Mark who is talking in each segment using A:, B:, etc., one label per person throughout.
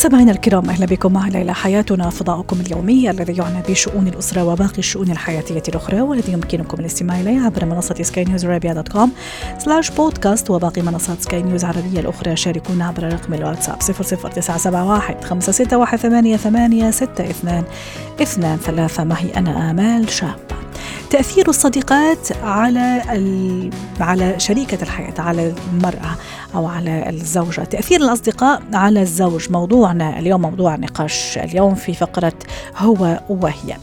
A: مستمعينا الكرام أهلا بكم معنا إلى حياتنا فضاؤكم اليومي الذي يعنى بشؤون الأسرة وباقي الشؤون الحياتية الأخرى والذي يمكنكم الاستماع اليه عبر منصة سكاي نيوز عربيه dot com سلاش بودكاست وباقي منصات سكاي نيوز العربية الأخرى. شاركونا عبر رقم الواتساب 00971 561 88 62 23 معي أنا آمال شابه تأثير الصديقات على على شريكة الحياة على المرأة أو على الزوجة. تأثير الأصدقاء على الزوج. موضوعنا اليوم موضوع نقاش اليوم في فقرة هو وهي.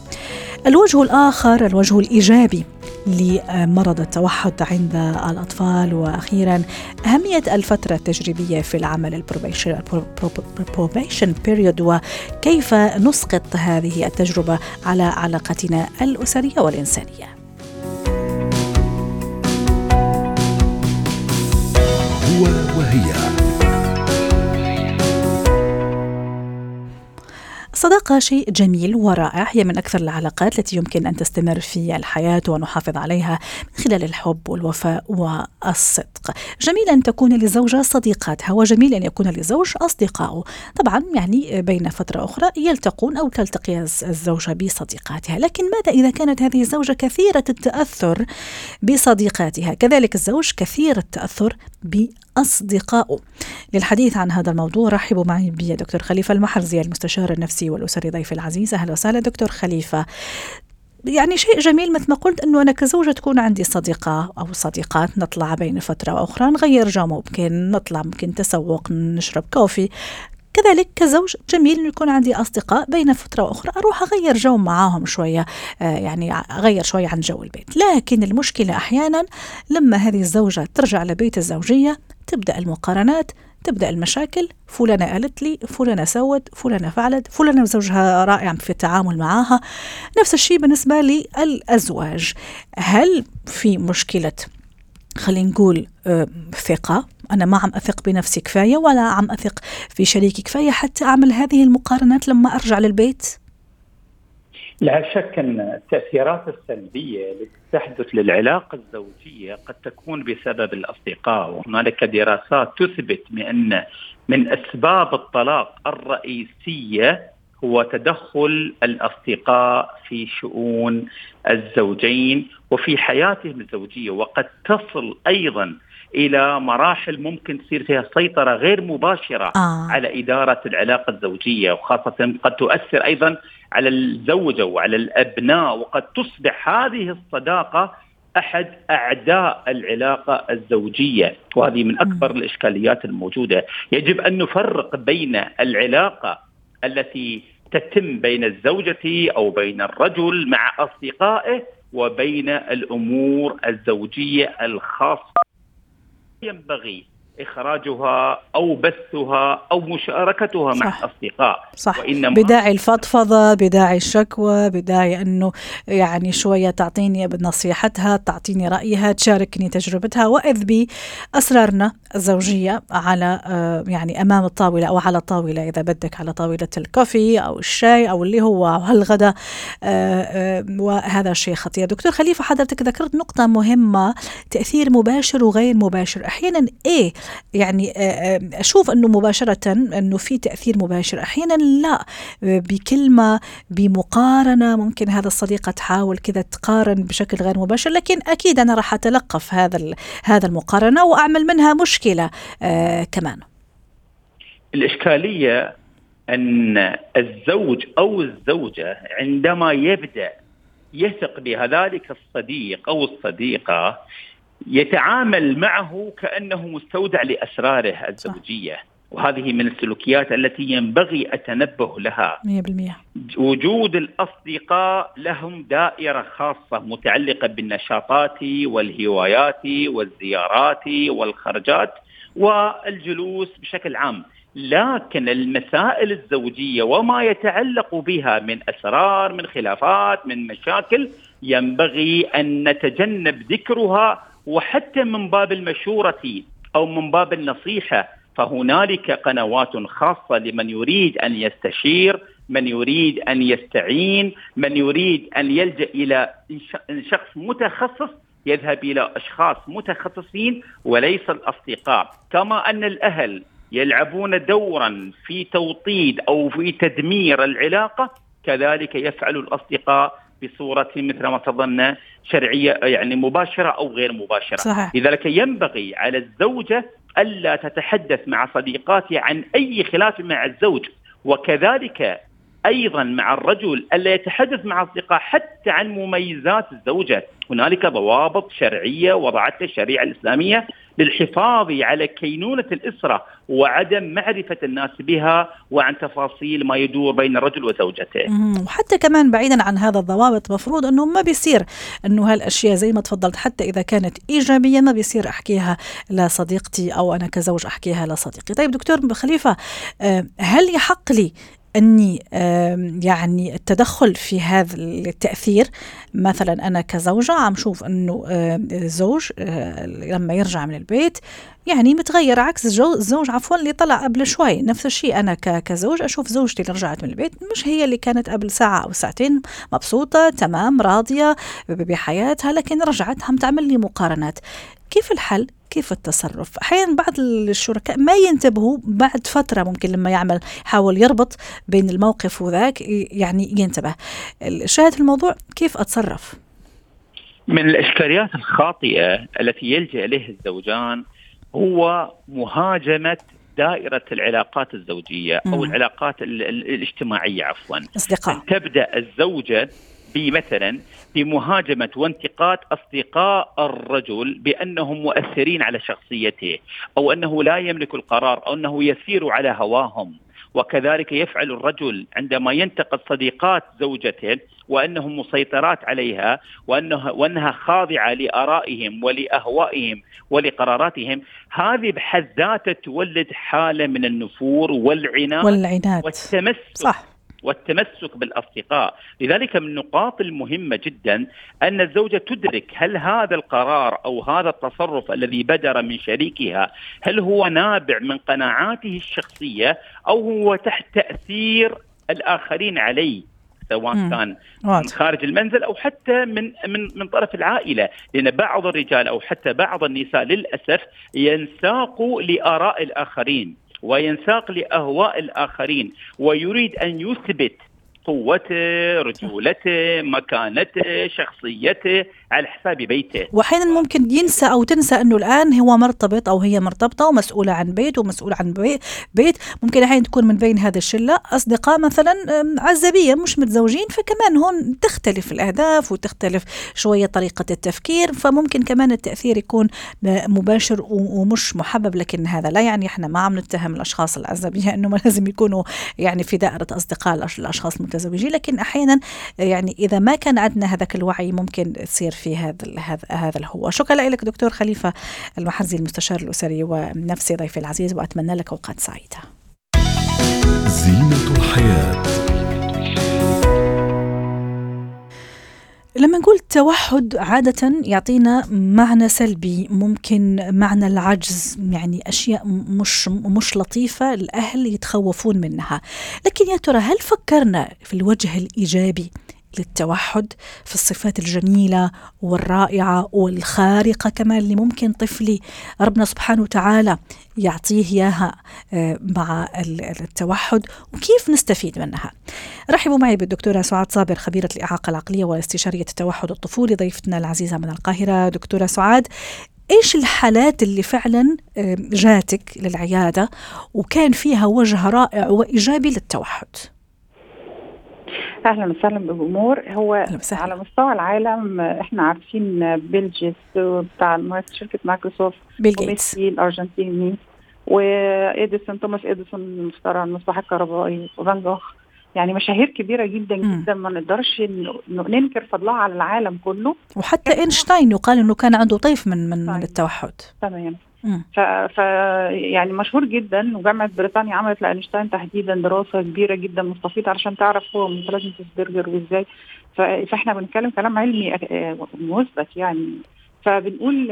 A: الوجه الآخر الوجه الإيجابي. لمرض التوحد عند الأطفال. وأخيرا أهمية الفترة التجريبية في العمل ال probation period وكيف نسقط هذه التجربة على علاقتنا الأسرية والإنسانية. هو وهي. الصداقة شيء جميل ورائع. هي من أكثر العلاقات التي يمكن أن تستمر في الحياة ونحافظ عليها من خلال الحب والوفاء والصدق. جميل أن تكون للزوجة صديقاتها وجميل أن يكون للزوج أصدقائه طبعا يعني بين فترة أخرى يلتقون أو تلتقي الزوجة بصديقاتها. لكن ماذا إذا كانت هذه الزوجة كثيرة التأثر بصديقاتها؟ كذلك الزوج كثير التأثر بأصدقائه للحديث عن هذا الموضوع رحبوا معي بدكتور خليفة المحرزي المستشار النفسي والأسري ضيف العزيز. أهلا وسهلا دكتور خليفة. يعني شيء جميل مثل ما قلت إنه أنا كزوجة تكون عندي صديقة أو صديقات نطلع بين فترة وأخرى نغير جو ممكن نطلع ممكن تسوق نشرب coffee. كذلك كزوج جميل انه يكون عندي أصدقاء بين فترة وأخرى أروح أغير جو معاهم شوية آه يعني أغير شوية عن جو البيت. لكن المشكلة أحيانا لما هذه الزوجة ترجع لبيت الزوجية تبدأ المقارنات تبدأ المشاكل فلانة قالت لي فلانة سوت فلانة فعلت فلانة زوجها رائع في التعامل معها نفس الشيء بالنسبة للازواج هل في مشكلة خلينا نقول آه، ثقة؟ أنا ما عم أثق بنفسي كفاية ولا عم أثق في شريكي كفاية حتى أعمل هذه المقارنات لما أرجع للبيت.
B: لا شك أن التأثيرات السلبية التي تحدث للعلاقة الزوجية قد تكون بسبب الأصدقاء وهنالك دراسات تثبت بأن من أسباب الطلاق الرئيسية هو تدخل الأصدقاء في شؤون الزوجين وفي حياتهم الزوجية وقد تصل أيضا إلى مراحل ممكن تصير فيها سيطرة غير مباشرة آه. على إدارة العلاقة الزوجية وخاصة قد تؤثر أيضا على الزوجة وعلى الأبناء وقد تصبح هذه الصداقة أحد أعداء العلاقة الزوجية وهذه من أكبر الإشكاليات الموجودة. يجب أن نفرق بين العلاقة التي تتم بين الزوجة أو بين الرجل مع أصدقائه وبين الأمور الزوجية الخاصة. ينبغي إخراجها أو بثها أو مشاركتها صح. مع الأصدقاء.
A: صح. وإنما بداعي الفضفضة بداعي الشكوى بداعي أنه يعني شوية تعطيني بنصيحتها تعطيني رأيها تشاركني تجربتها. وإذ بأسرارنا الزوجية على آه، يعني أمام الطاولة أو على الطاولة إذا بدك على طاولة الكوفي أو الشاي أو اللي هو الغداء آه، آه، وهذا شيء خطير. دكتور خليفة حضرتك ذكرت نقطة مهمة تأثير مباشر وغير مباشر. أحيانا إيه يعني أشوف أنه مباشرة أنه في تأثير مباشر. أحيانا لا بكلمة بمقارنة ممكن هذا الصديقة تحاول كذا تقارن بشكل غير مباشر لكن أكيد أنا راح أتلقف هذا هذا المقارنة وأعمل منها مش مشكلة آه كمان.
B: الإشكالية أن الزوج أو الزوجة عندما يبدأ يثق بذلك الصديق أو الصديقة يتعامل معه كأنه مستودع لأسراره الزوجية. صح. وهذه من السلوكيات التي ينبغي التنبه لها. 100% وجود الأصدقاء لهم دائرة خاصة متعلقة بالنشاطات والهوايات والزيارات والخرجات والجلوس بشكل عام. لكن المسائل الزوجية وما يتعلق بها من أسرار من خلافات من مشاكل ينبغي أن نتجنب ذكرها وحتى من باب المشورة أو من باب النصيحة فهنالك قنوات خاصة لمن يريد أن يستشير من يريد أن يستعين من يريد أن يلجأ إلى شخص متخصص يذهب إلى أشخاص متخصصين وليس الأصدقاء. كما أن الأهل يلعبون دورا في توطيد أو في تدمير العلاقة كذلك يفعل الأصدقاء بصورة مثل ما تظن شرعية يعني مباشرة أو غير مباشرة صحيح. لذلك ينبغي على الزوجة ألا تتحدث مع صديقاتها عن أي خلاف مع الزوج وكذلك أيضا مع الرجل ألا يتحدث مع اصدقاء حتى عن مميزات الزوجة، هنالك ضوابط شرعية وضعتها الشريعة الإسلامية للحفاظ على كينونة الإسرة وعدم معرفة الناس بها وعن تفاصيل ما يدور بين الرجل وزوجته.
A: وحتى كمان بعيدا عن هذا الضوابط مفروض إنه ما بيصير إنه هالأشياء زي ما تفضلت حتى إذا كانت إيجابية ما بيصير أحكيها لصديقتي أو أنا كزوج أحكيها لصديقي. طيب دكتور خليفة آه، هل يحق لي أني يعني التدخل في هذا التأثير. مثلا أنا كزوجة عم شوف إنه الزوج آه، لما يرجع من البيت يعني متغير عكس الزوج عفوا اللي طلع قبل شوي. نفس الشيء أنا كزوج أشوف زوجتي اللي رجعت من البيت مش هي اللي كانت قبل ساعة أو ساعتين مبسوطة تمام راضية بحياتها لكن رجعت عم تعمل لي مقارنات. كيف الحل؟ كيف التصرف؟ أحيانا بعض الشركاء ما ينتبهوا بعد فترة ممكن لما يعمل يحاول يربط بين الموقف وذاك يعني ينتبه. الشاهد في الموضوع كيف أتصرف؟
B: من الاشكاليات الخاطئة التي يلجأ إليها الزوجان هو مهاجمة دائرة العلاقات الزوجية أو العلاقات الاجتماعية عفوا.
A: أصدقاء.
B: تبدأ الزوجة بمثلا بمهاجمة وانتقاد أصدقاء الرجل بأنهم مؤثرين على شخصيته أو أنه لا يملك القرار أو أنه يسير على هواهم. وكذلك يفعل الرجل عندما ينتقد صديقات زوجته وأنهم مسيطرات عليها وانه وأنها خاضعة لآرائهم ولأهوائهم ولقراراتهم. هذه بحد ذاتها تولد حالة من النفور والعناد
A: والعناد.
B: والتمسك صح. والتمسك بالأصدقاء، لذلك من النقاط المهمة جدا أن الزوجة تدرك هل هذا القرار أو هذا التصرف الذي بدر من شريكها هل هو نابع من قناعاته الشخصية أو هو تحت تأثير الآخرين عليه سواء كان من خارج المنزل أو حتى من من من طرف العائلة، لأن بعض الرجال أو حتى بعض النساء للأسف ينساقوا لآراء الآخرين. وينساق لأهواء الآخرين ويريد أن يثبت قوته رجولته مكانته شخصيته على حساب بيته.
A: وأحيانا ممكن ينسى أو تنسى إنه الآن هو مرتبط أو هي مرتبطة ومسؤولة عن بيت ومسؤول عن بيت. ممكن أحيانا تكون من بين هذه الشلة. أصدقاء مثلا عزبيه مش متزوجين فكمان هون تختلف الأهداف وتختلف شوية طريقة التفكير. فممكن كمان التأثير يكون مباشر ومش محبب لكن هذا لا يعني إحنا ما عم نتهم الأشخاص العزبيه إنه ما لازم يكونوا يعني في دائرة أصدقاء الأشخاص المتزوجين لكن أحيانا يعني إذا ما كان عندنا هذاك الوعي ممكن تصير في هذا هذا هذا الهو. شكرا لك دكتور خليفة المحرزي المستشار الأسري ونفسي ضيفي العزيز وأتمنى لك أوقات سعيدة. زينة الحياة. لما نقول توحد عادة يعطينا معنى سلبي ممكن معنى العجز يعني أشياء مش مش لطيفة الأهل يتخوفون منها. لكن يا ترى هل فكرنا في الوجه الإيجابي؟ للتوحد في الصفات الجميلة والرائعة والخارقة كمان اللي ممكن طفلي ربنا سبحانه وتعالى يعطيه إياها آه، مع التوحد وكيف نستفيد منها رحبوا معي بالدكتورة سعاد صابر خبيرة الإعاقة العقلية واستشارية التوحد الطفولي ضيفتنا العزيزة من القاهرة دكتورة سعاد إيش الحالات اللي فعلا آه، جاتك للعيادة وكان فيها وجه رائع وإيجابي للتوحد؟
C: أهلا وسهلا بامور هو على مستوى العالم إحنا عارفين بيل جيتس بتاع شركة مايكروسوفت
A: بيل جيتس.
C: الأرجنتيني واديسون توماس اديسون مخترع المصباح الكهربائي وفان جوخ. يعني مشاهير كبيرة جدا جدا ما نقدرش ننكر فضلها على العالم كله.
A: وحتى إينشتاين يقال إنه كان عنده طيف من من, من التوحد.
C: تمام. ف, ف يعني مشهور جدا وجامعة بريطانيا عملت لأينشتاين تحديدا دراسة كبيرة جدا مستفيضه عشان تعرف هو متلازمه اسبرجر وإزاي. فإحنا بنتكلم كلام علمي مثبت يعني. فبنقول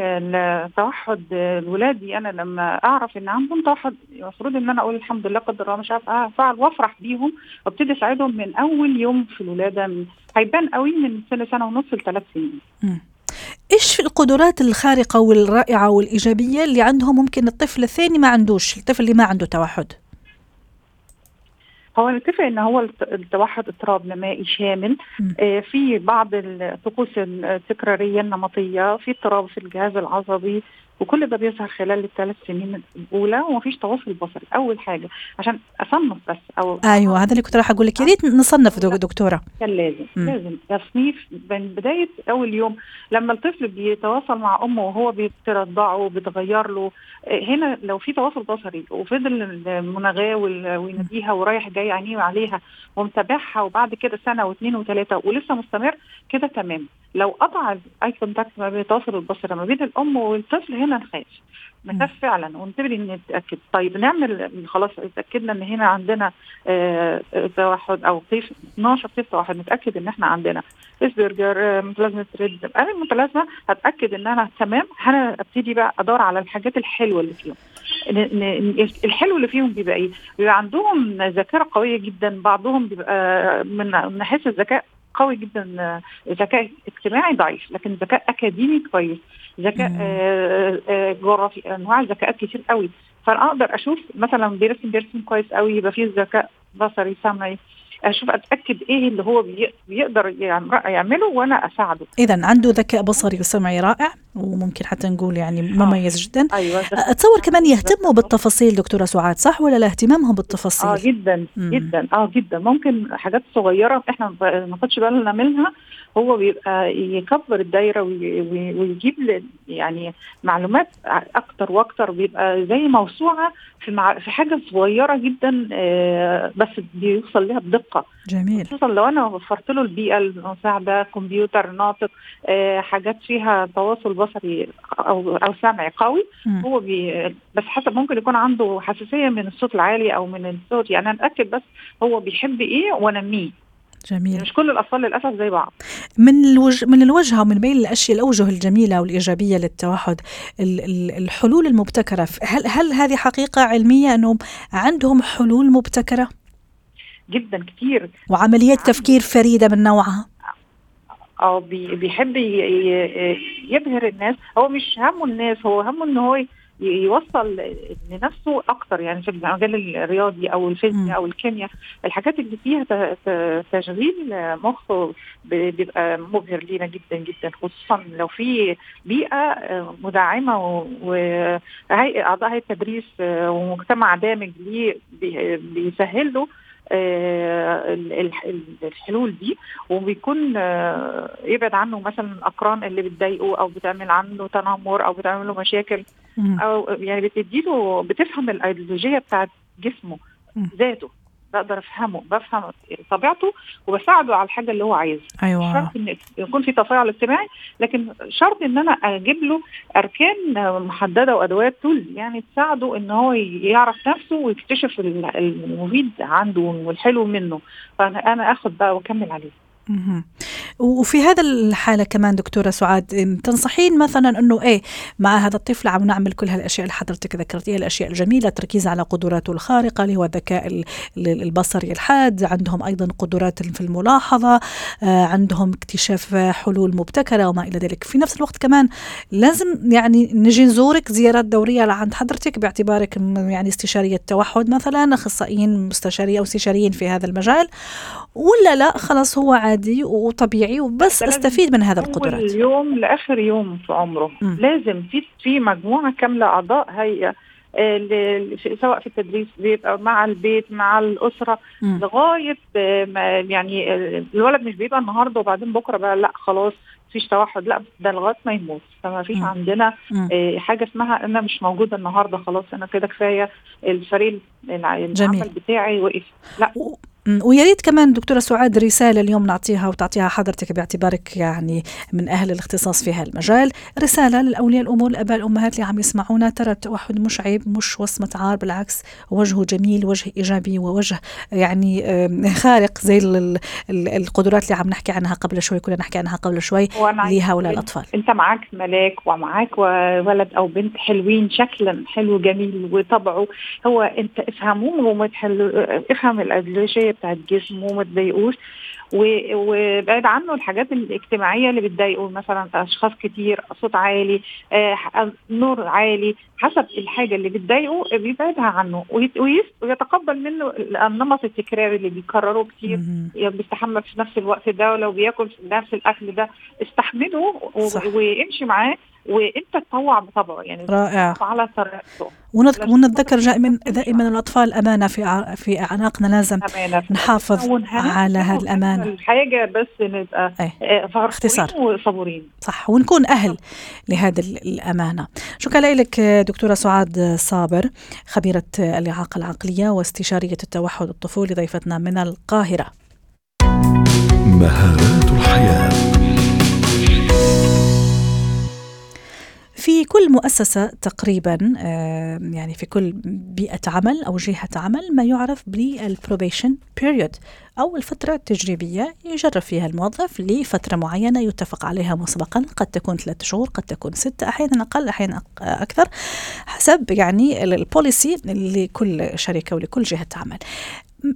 C: توحد ولادي أنا لما أعرف إن عندهم توحد المفروض إن أنا أقول الحمد لله قدر الله مش عارف افعل وأفرح بيهم وأبتدي أساعدهم من أول يوم في الولادة هيبان قوي من سنة سنة ونص لثلاث سنين.
A: إيش القدرات الخارقة والرائعة والإيجابية اللي عندهم ممكن الطفل الثاني ما عندوش، الطفل اللي ما عنده توحد؟
C: هو نتفق إن هو التوحد اضطراب نمائي شامل. آه في بعض الطقوس التكراريه النمطية في اضطراب في الجهاز العصبي وكل ده بيظهر خلال الثلاث سنين الأولى ومفيش تواصل بصري. أول حاجة عشان أصنف بس أو
A: أيوه هذا اللي كنت راح أقول لك. يا ريت نصنف دكتورة.
C: كان لازم م. لازم. تصنيف من بداية أول يوم لما الطفل بيتواصل مع أمه وهو بترضعه وبتغير له هنا لو في تواصل بصري وفضل المناغاة ويناديها ورايح جاي عينيه عليها ومتابعها وبعد كده سنة واثنين وثلاثة ولسه مستمر كده تمام. لو قطع ال eye contact ما بين التواصل البصري ما بين الأم والطفل هنا نخاف. نخاف فعلا. ونبتدي نتاكد طيب نعمل خلاص اتأكدنا إن هنا عندنا آه توحد أو طيف 12 طيف توحد. نتأكد إن إحنا عندنا إسبرجر متلازمة ريت. أنا المتلازمة هتأكد إن أنا تمام. أنا أبتدي بقى أدور على الحاجات الحلوة اللي فيهم. الحلو اللي فيهم بيبقى إيه؟ بيبقى عندهم ذاكرة قوية جدا. بعضهم بيبقى من حيث الذكاء قوي جدا. ذكاء اجتماعي ضعيف لكن ذكاء أكاديمي كويس. ذكاء جغرافي انواع ذكاءات كتير قوي. فأنا أقدر أشوف مثلا بيرسم بيرسم كويس قوي يبقى فيه ذكاء بصري سمعي. أشوف أتأكد إيه اللي هو بيقدر يعمله وأنا أساعده.
A: اذا عنده ذكاء بصري وسمعي رائع. وممكن حتى نقول يعني مميز. جدا.
C: أيوة
A: أتصور كمان يهتموا بالتفاصيل دكتورة سعاد صح ولا لا؟ اهتمامهم بالتفاصيل.
C: آه جدا مم. جدا. آه جدا. ممكن حاجات صغيرة إحنا ما ناخدش بالنا منها. هو بيبقى يكبر الدايرة ويجيب يعني معلومات أكتر وأكتر بيبقى زي موسوعة في في حاجة صغيرة جدا آه بس بيوصل لها بدقة.
A: جميل.
C: خصوصا لو أنا وفرت له البيئة المساعدة كمبيوتر ناطق آه حاجات فيها تواصل بصري أو أو سمعي قوي م. هو بي بس حسب ممكن يكون عنده حساسية من الصوت العالي أو من الصوت يعني أنا أتأكد بس هو بيحب إيه وانميه
A: جميل.
C: مش كل الأطفال للأسف زي بعض.
A: من الوجه من الوجهة ومن بين الأشياء الأوجه الجميلة والإيجابية للتوحد الحلول المبتكرة هل هل هذه حقيقة علمية أنهم عندهم حلول مبتكرة؟
C: جدا كتير.
A: وعمليات تفكير فريدة من نوعها؟
C: آه بيحب يبهر الناس. هو مش همه الناس هو همه إن هو يوصل لنفسه أكتر. يعني في المجال الرياضي أو الفيزياء أو الكيمياء الحاجات اللي فيها تشغيل مخ بيبقى مبهر لينا جدا جدا. خصوصا لو في بيئة مدعمة وهيئه أعضاء هيئة التدريس ومجتمع دامج ليه بيسهل له الحلول دي وبيكون يبعد عنه مثلا الأقران اللي بتضايقه أو بتعمل عنه تنمر أو بتعمل له مشاكل أو يعني بتديله بتفهم الأيديولوجية بتاعت جسمه ذاته. بقدر افهمه بفهم طبيعته وبساعده على الحاجة اللي هو عايزها.
A: أيوه.
C: شرط إن يكون في تفاعل اجتماعي لكن شرط إن أنا أجيب له أركان محددة وأدوات تول يعني تساعده إن هو يعرف نفسه ويكتشف المفيد عنده والحلو منه. فانا أنا آخد بقى وأكمل عليه.
A: وفي هذا الحالة كمان دكتورة سعاد تنصحين مثلا أنه إيه مع هذا الطفل عم نعمل كل هالأشياء اللي حضرتك ذكرتيها الأشياء الجميلة التركيز على قدراته الخارقة اللي هو الذكاء البصري الحاد عندهم أيضا قدرات في الملاحظة عندهم اكتشاف حلول مبتكرة وما إلى ذلك. في نفس الوقت كمان لازم يعني نجي نزورك زيارات دورية لعند حضرتك باعتبارك يعني استشارية توحد مثلا أخصائيين مستشارية أو استشاريين في هذا المجال. ولا لا خلاص هو وطبيعي وبس استفيد من هذا القدرات.
C: من يوم لآخر يوم في عمره. م. لازم في في مجموعة كاملة أعضاء هيئه سواء في التدريس بيبقى مع البيت مع الأسرة م. لغاية ما يعني الولد مش بيبقى النهارده وبعدين بكرة بقى لا خلاص مفيش توحد لا ده لغاية ما يموت. فما فيش عندنا م. حاجة اسمها أنا مش موجودة النهارده خلاص أنا كده كفاية الفريق العمل بتاعي وقف. لا.
A: ويا ريت كمان دكتورة سعاد رسالة اليوم نعطيها وتعطيها حضرتك باعتبارك يعني من أهل الاختصاص في هالمجال. رسالة للأولياء الأمور الأباء الأمهات اللي عم يسمعونا ترى التوحد مش عيب مش وصمة عار بالعكس وجهه جميل وجه إيجابي ووجه يعني خارق زي القدرات اللي عم نحكي عنها قبل شوي كنا نحكي عنها قبل شوي لهؤلاء الأطفال.
C: أنت معك ملاك ومعك ولد أو بنت حلوين شكلا حلو جميل وطبعه هو أنت افهموه افهم الادلجيه بتاعت جسمه وما تضايقوش. وبعد عنه الحاجات الاجتماعية اللي بتضايقه مثلا أشخاص كتير صوت عالي آه، نور عالي حسب الحاجة اللي بتضايقه بيبعدها عنه. ويتقبل منه النمط التكراري اللي بيكرره كتير. بيستحمل في نفس الوقت ده ولو بياكل في نفس الأكل ده استحمله وامشي معاه. وإنت تطوع بطبعه يعني
A: رائع.
C: على طريقته.
A: ونتذكر دائما دائما الأطفال أمانة في في أعناقنا. لازم نحافظ على هذه الامانه
C: الحاجة بس نبقى
A: إيه. اختصار.
C: وصبورين.
A: صح. ونكون أهل لهذه الأمانة. شكرا لك دكتورة سعاد صابر خبيرة الإعاقة العقلية واستشارية التوحد الطفولي ضيفتنا من القاهرة.
D: مهارات الحياة.
A: في كل مؤسسة تقريبا يعني في كل بيئة عمل أو جهة عمل ما يعرف بال probation period أو الفترة التجريبية يجرب فيها الموظف لفترة معينة يتفق عليها مسبقا. قد تكون ثلاثة شهور قد تكون ستة أحيانا أقل أحيانا أكثر حسب يعني ال policy لكل شركة ولكل جهة عمل.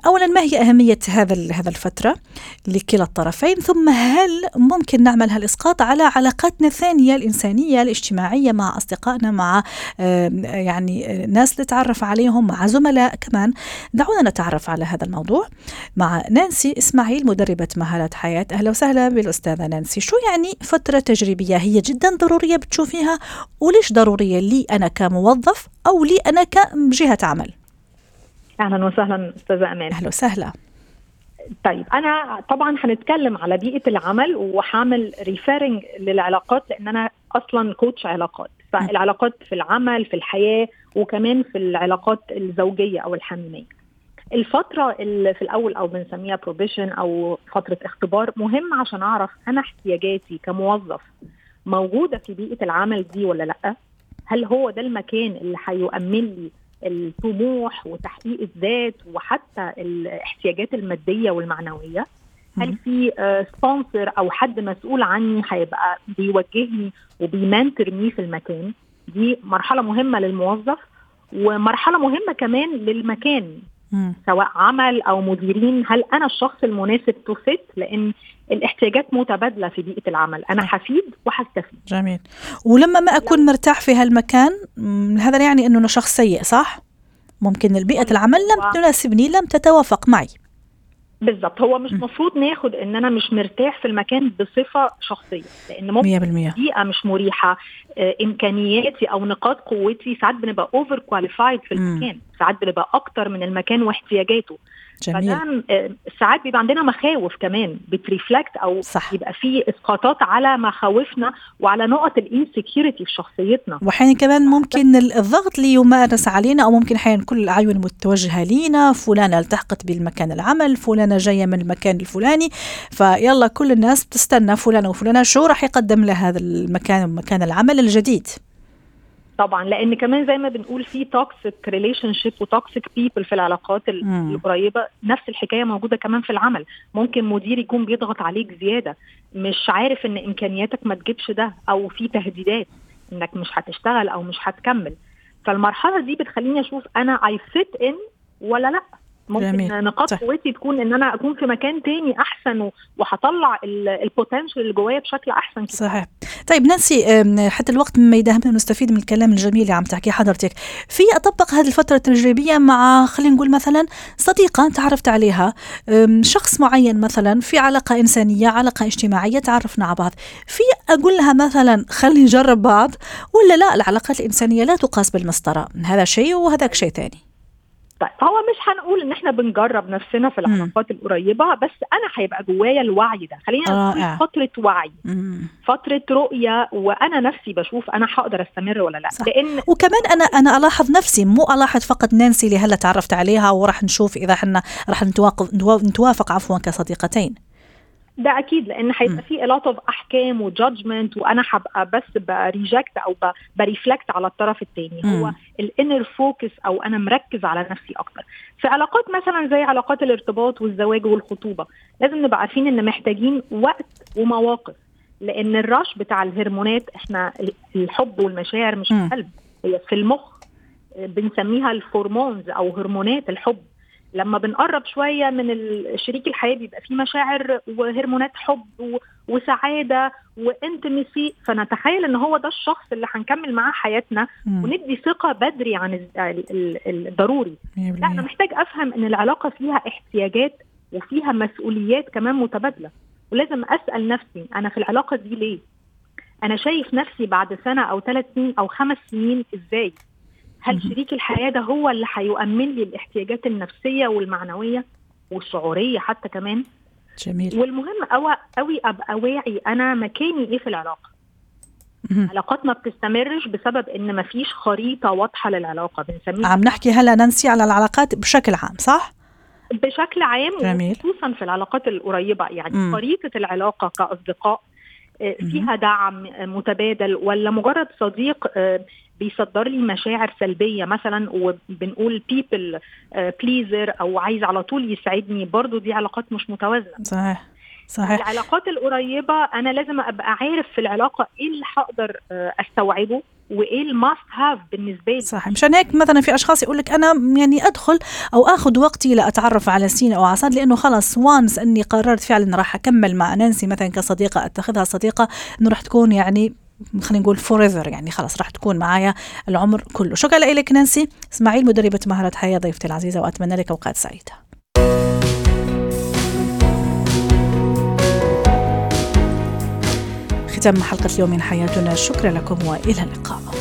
A: اولا ما هي أهمية هذا هذا الفترة لكلا الطرفين؟ ثم هل ممكن نعمل هالإسقاط على علاقاتنا الثانية الإنسانية الاجتماعية مع أصدقائنا مع يعني ناس نتعرف عليهم مع زملاء كمان؟ دعونا نتعرف على هذا الموضوع مع نانسي إسماعيل مدربة مهارات حياة. أهلا وسهلا بالأستاذة نانسي. شو يعني فترة تجريبية؟ هي جدا ضرورية بتشوفيها؟ وليش ضرورية لي أنا كموظف أو لي أنا كجهة عمل؟
E: أهلا وسهلا استاذه أمان
A: أهلا وسهلا.
E: طيب أنا طبعا هنتكلم على بيئة العمل وهعمل referring للعلاقات لأن أنا أصلا coach علاقات. فالعلاقات في العمل في الحياة وكمان في العلاقات الزوجية أو الحميمية. الفترة اللي في الأول أو بنسميها probation أو فترة اختبار مهم عشان أعرف أنا احتياجاتي كموظف موجودة في بيئة العمل دي ولا لأ؟ هل هو ده المكان اللي هيؤمن لي الطموح وتحقيق الذات وحتى الاحتياجات المادية والمعنوية. هل في sponsor آه، أو حد مسؤول عني هيبقى بيوجهني وبي mentorني في المكان؟ دي مرحلة مهمة للموظف ومرحلة مهمة كمان للمكان سواء عمل أو مديرين. هل أنا الشخص المناسب to fit لأن الاحتياجات متبادلة في بيئة العمل. أنا حفيد وحستفيد.
A: جميل. ولما ما أكون مرتاح في هالمكان هذا يعني إنه أنا شخص سيء صح؟ ممكن البيئه العمل لم تناسبني لم تتوافق معي.
E: بالظبط هو مش مفروض ناخد إن أنا مش مرتاح في المكان بصفة شخصية لأن ممكن بيئه مش مريحة آه، إمكانياتي أو نقاط قوتي ساعات بنبقى overqualified في المكان ساعات بنبقى أكتر من المكان واحتياجاته. جميل. فده ساعات بيبقى عندنا مخاوف كمان بت reflect أو صح. يبقى في إسقاطات على مخاوفنا وعلى نقط ال insecurity في شخصيتنا.
A: وأحيانا كمان ممكن الضغط اللي يمارس علينا أو ممكن أحيانا كل الاعين متوجهة لينا فلانة التحقت بالمكان العمل فلانة جاية من المكان الفلاني فيلا كل الناس بتستنى فلانة وفلانة شو راح يقدم لها هذا المكان مكان العمل الجديد.
E: طبعا لأن كمان زي ما بنقول في toxic relationship و toxic people في العلاقات القريبة. نفس الحكاية موجودة كمان في العمل. ممكن مدير يكون بيضغط عليك زيادة. مش عارف إن إمكانياتك ما تجيبش ده أو في تهديدات إنك مش هتشتغل أو مش هتكمل. فالمرحلة دي بتخليني أشوف أنا I fit in ولا لأ. ممكن جميل. نقاط قوتي تكون إن أنا أكون في مكان تاني أحسن وهطلع ال potential اللي جوايا بشكل أحسن كده.
A: صحيح. طيب نانسي حتى الوقت ما يداهمنا نستفيد من الكلام الجميل اللي عم تحكيه حضرتك. في أطبق هذه الفترة التجريبية مع خلينا نقول مثلا صديقة تعرفت عليها شخص معين مثلا في علاقة إنسانية علاقة اجتماعية تعرفنا على بعض. في أقول لها مثلا خلي نجرب بعض ولا لا؟ العلاقات الإنسانية لا تقاس بالمسطرة. هذا شيء وهذاك شيء ثاني
E: طيب هو مش هنقول إن إحنا بنجرب نفسنا في العلاقات القريبة بس أنا هيبقى جوايا الوعي ده. خلينا نقول فترة وعي. فترة رؤية وأنا نفسي بشوف أنا هقدر أستمر ولا لأ.
A: صح.
E: لأن
A: وكمان أنا أنا ألاحظ نفسي مو ألاحظ فقط نانسي اللي هلا تعرفت عليها وراح نشوف إذا إحنا راح نتوافق عفوا كصديقتين.
E: ده أكيد لأن هيبقى في lot of أحكام و judgment وأنا هبقى بس ب project أو ب reflect على الطرف الثاني هو ال inner focus أو أنا مركز على نفسي أكتر. في علاقات مثلا زي علاقات الارتباط والزواج والخطوبة لازم نبقى عارفين إن محتاجين وقت ومواقف لأن الرش بتاع الهرمونات إحنا الحب والمشاعر مش في القلب هي في المخ بنسميها الهرمونز أو هرمونات الحب. لما بنقرب شوية من شريك الحياة بيبقى في مشاعر وهرمونات حب وسعادة وانتمسي فنتخيل إن هو ده الشخص اللي هنكمل معاه حياتنا مم. وندي ثقة بدري عن الضروري. لا أنا محتاج أفهم إن العلاقة فيها احتياجات وفيها مسؤوليات كمان متبادلة. ولازم أسأل نفسي أنا في العلاقة دي ليه؟ أنا شايف نفسي بعد سنة أو ثلاث سنين أو خمس سنين إزاي؟ هل شريك الحياة ده هو اللي هيؤمن لي الاحتياجات النفسية والمعنوية والشعورية حتى كمان؟
A: جميل.
E: والمهم قوي قوي أبقى واعي أنا مكاني إيه في العلاقة؟ العلاقات ما بتستمرش بسبب إن ما فيش خريطة واضحة للعلاقة بنسميها
A: عم نحكي هلا نانسي على العلاقات بشكل عام صح؟
E: بشكل عام
A: جميل.
E: وخصوصا في العلاقات القريبة يعني مم. خريطة العلاقة كأصدقاء فيها دعم متبادل ولا مجرد صديق بيصدر لي مشاعر سلبية مثلا وبنقول بيبل بليزر أو عايز على طول يسعدني برضو دي علاقات مش متوازنة.
A: صحيح صحيح.
E: العلاقات القريبة أنا لازم أبقى عارف في العلاقة إيه اللي هقدر أستوعبه وإيه ال must have بالنسبة لي.
A: صح مشان هيك مثلا في أشخاص يقول لك أنا يعني أدخل أو آخذ وقتي لأتعرف على سين أو صاد لأنه خلص once إني قررت فعلا راح أكمل مع نانسي مثلا كصديقة أتخذها صديقة إنه راح تكون يعني خلينا نقول forever يعني خلاص راح تكون معايا العمر كله. شكرا لك نانسي. إسماعيل مدربة مهاره حياة ضيفتي العزيزة وأتمنى لك أوقات سعيدة. ختام حلقة اليوم من حياتنا. شكرا لكم وإلى اللقاء.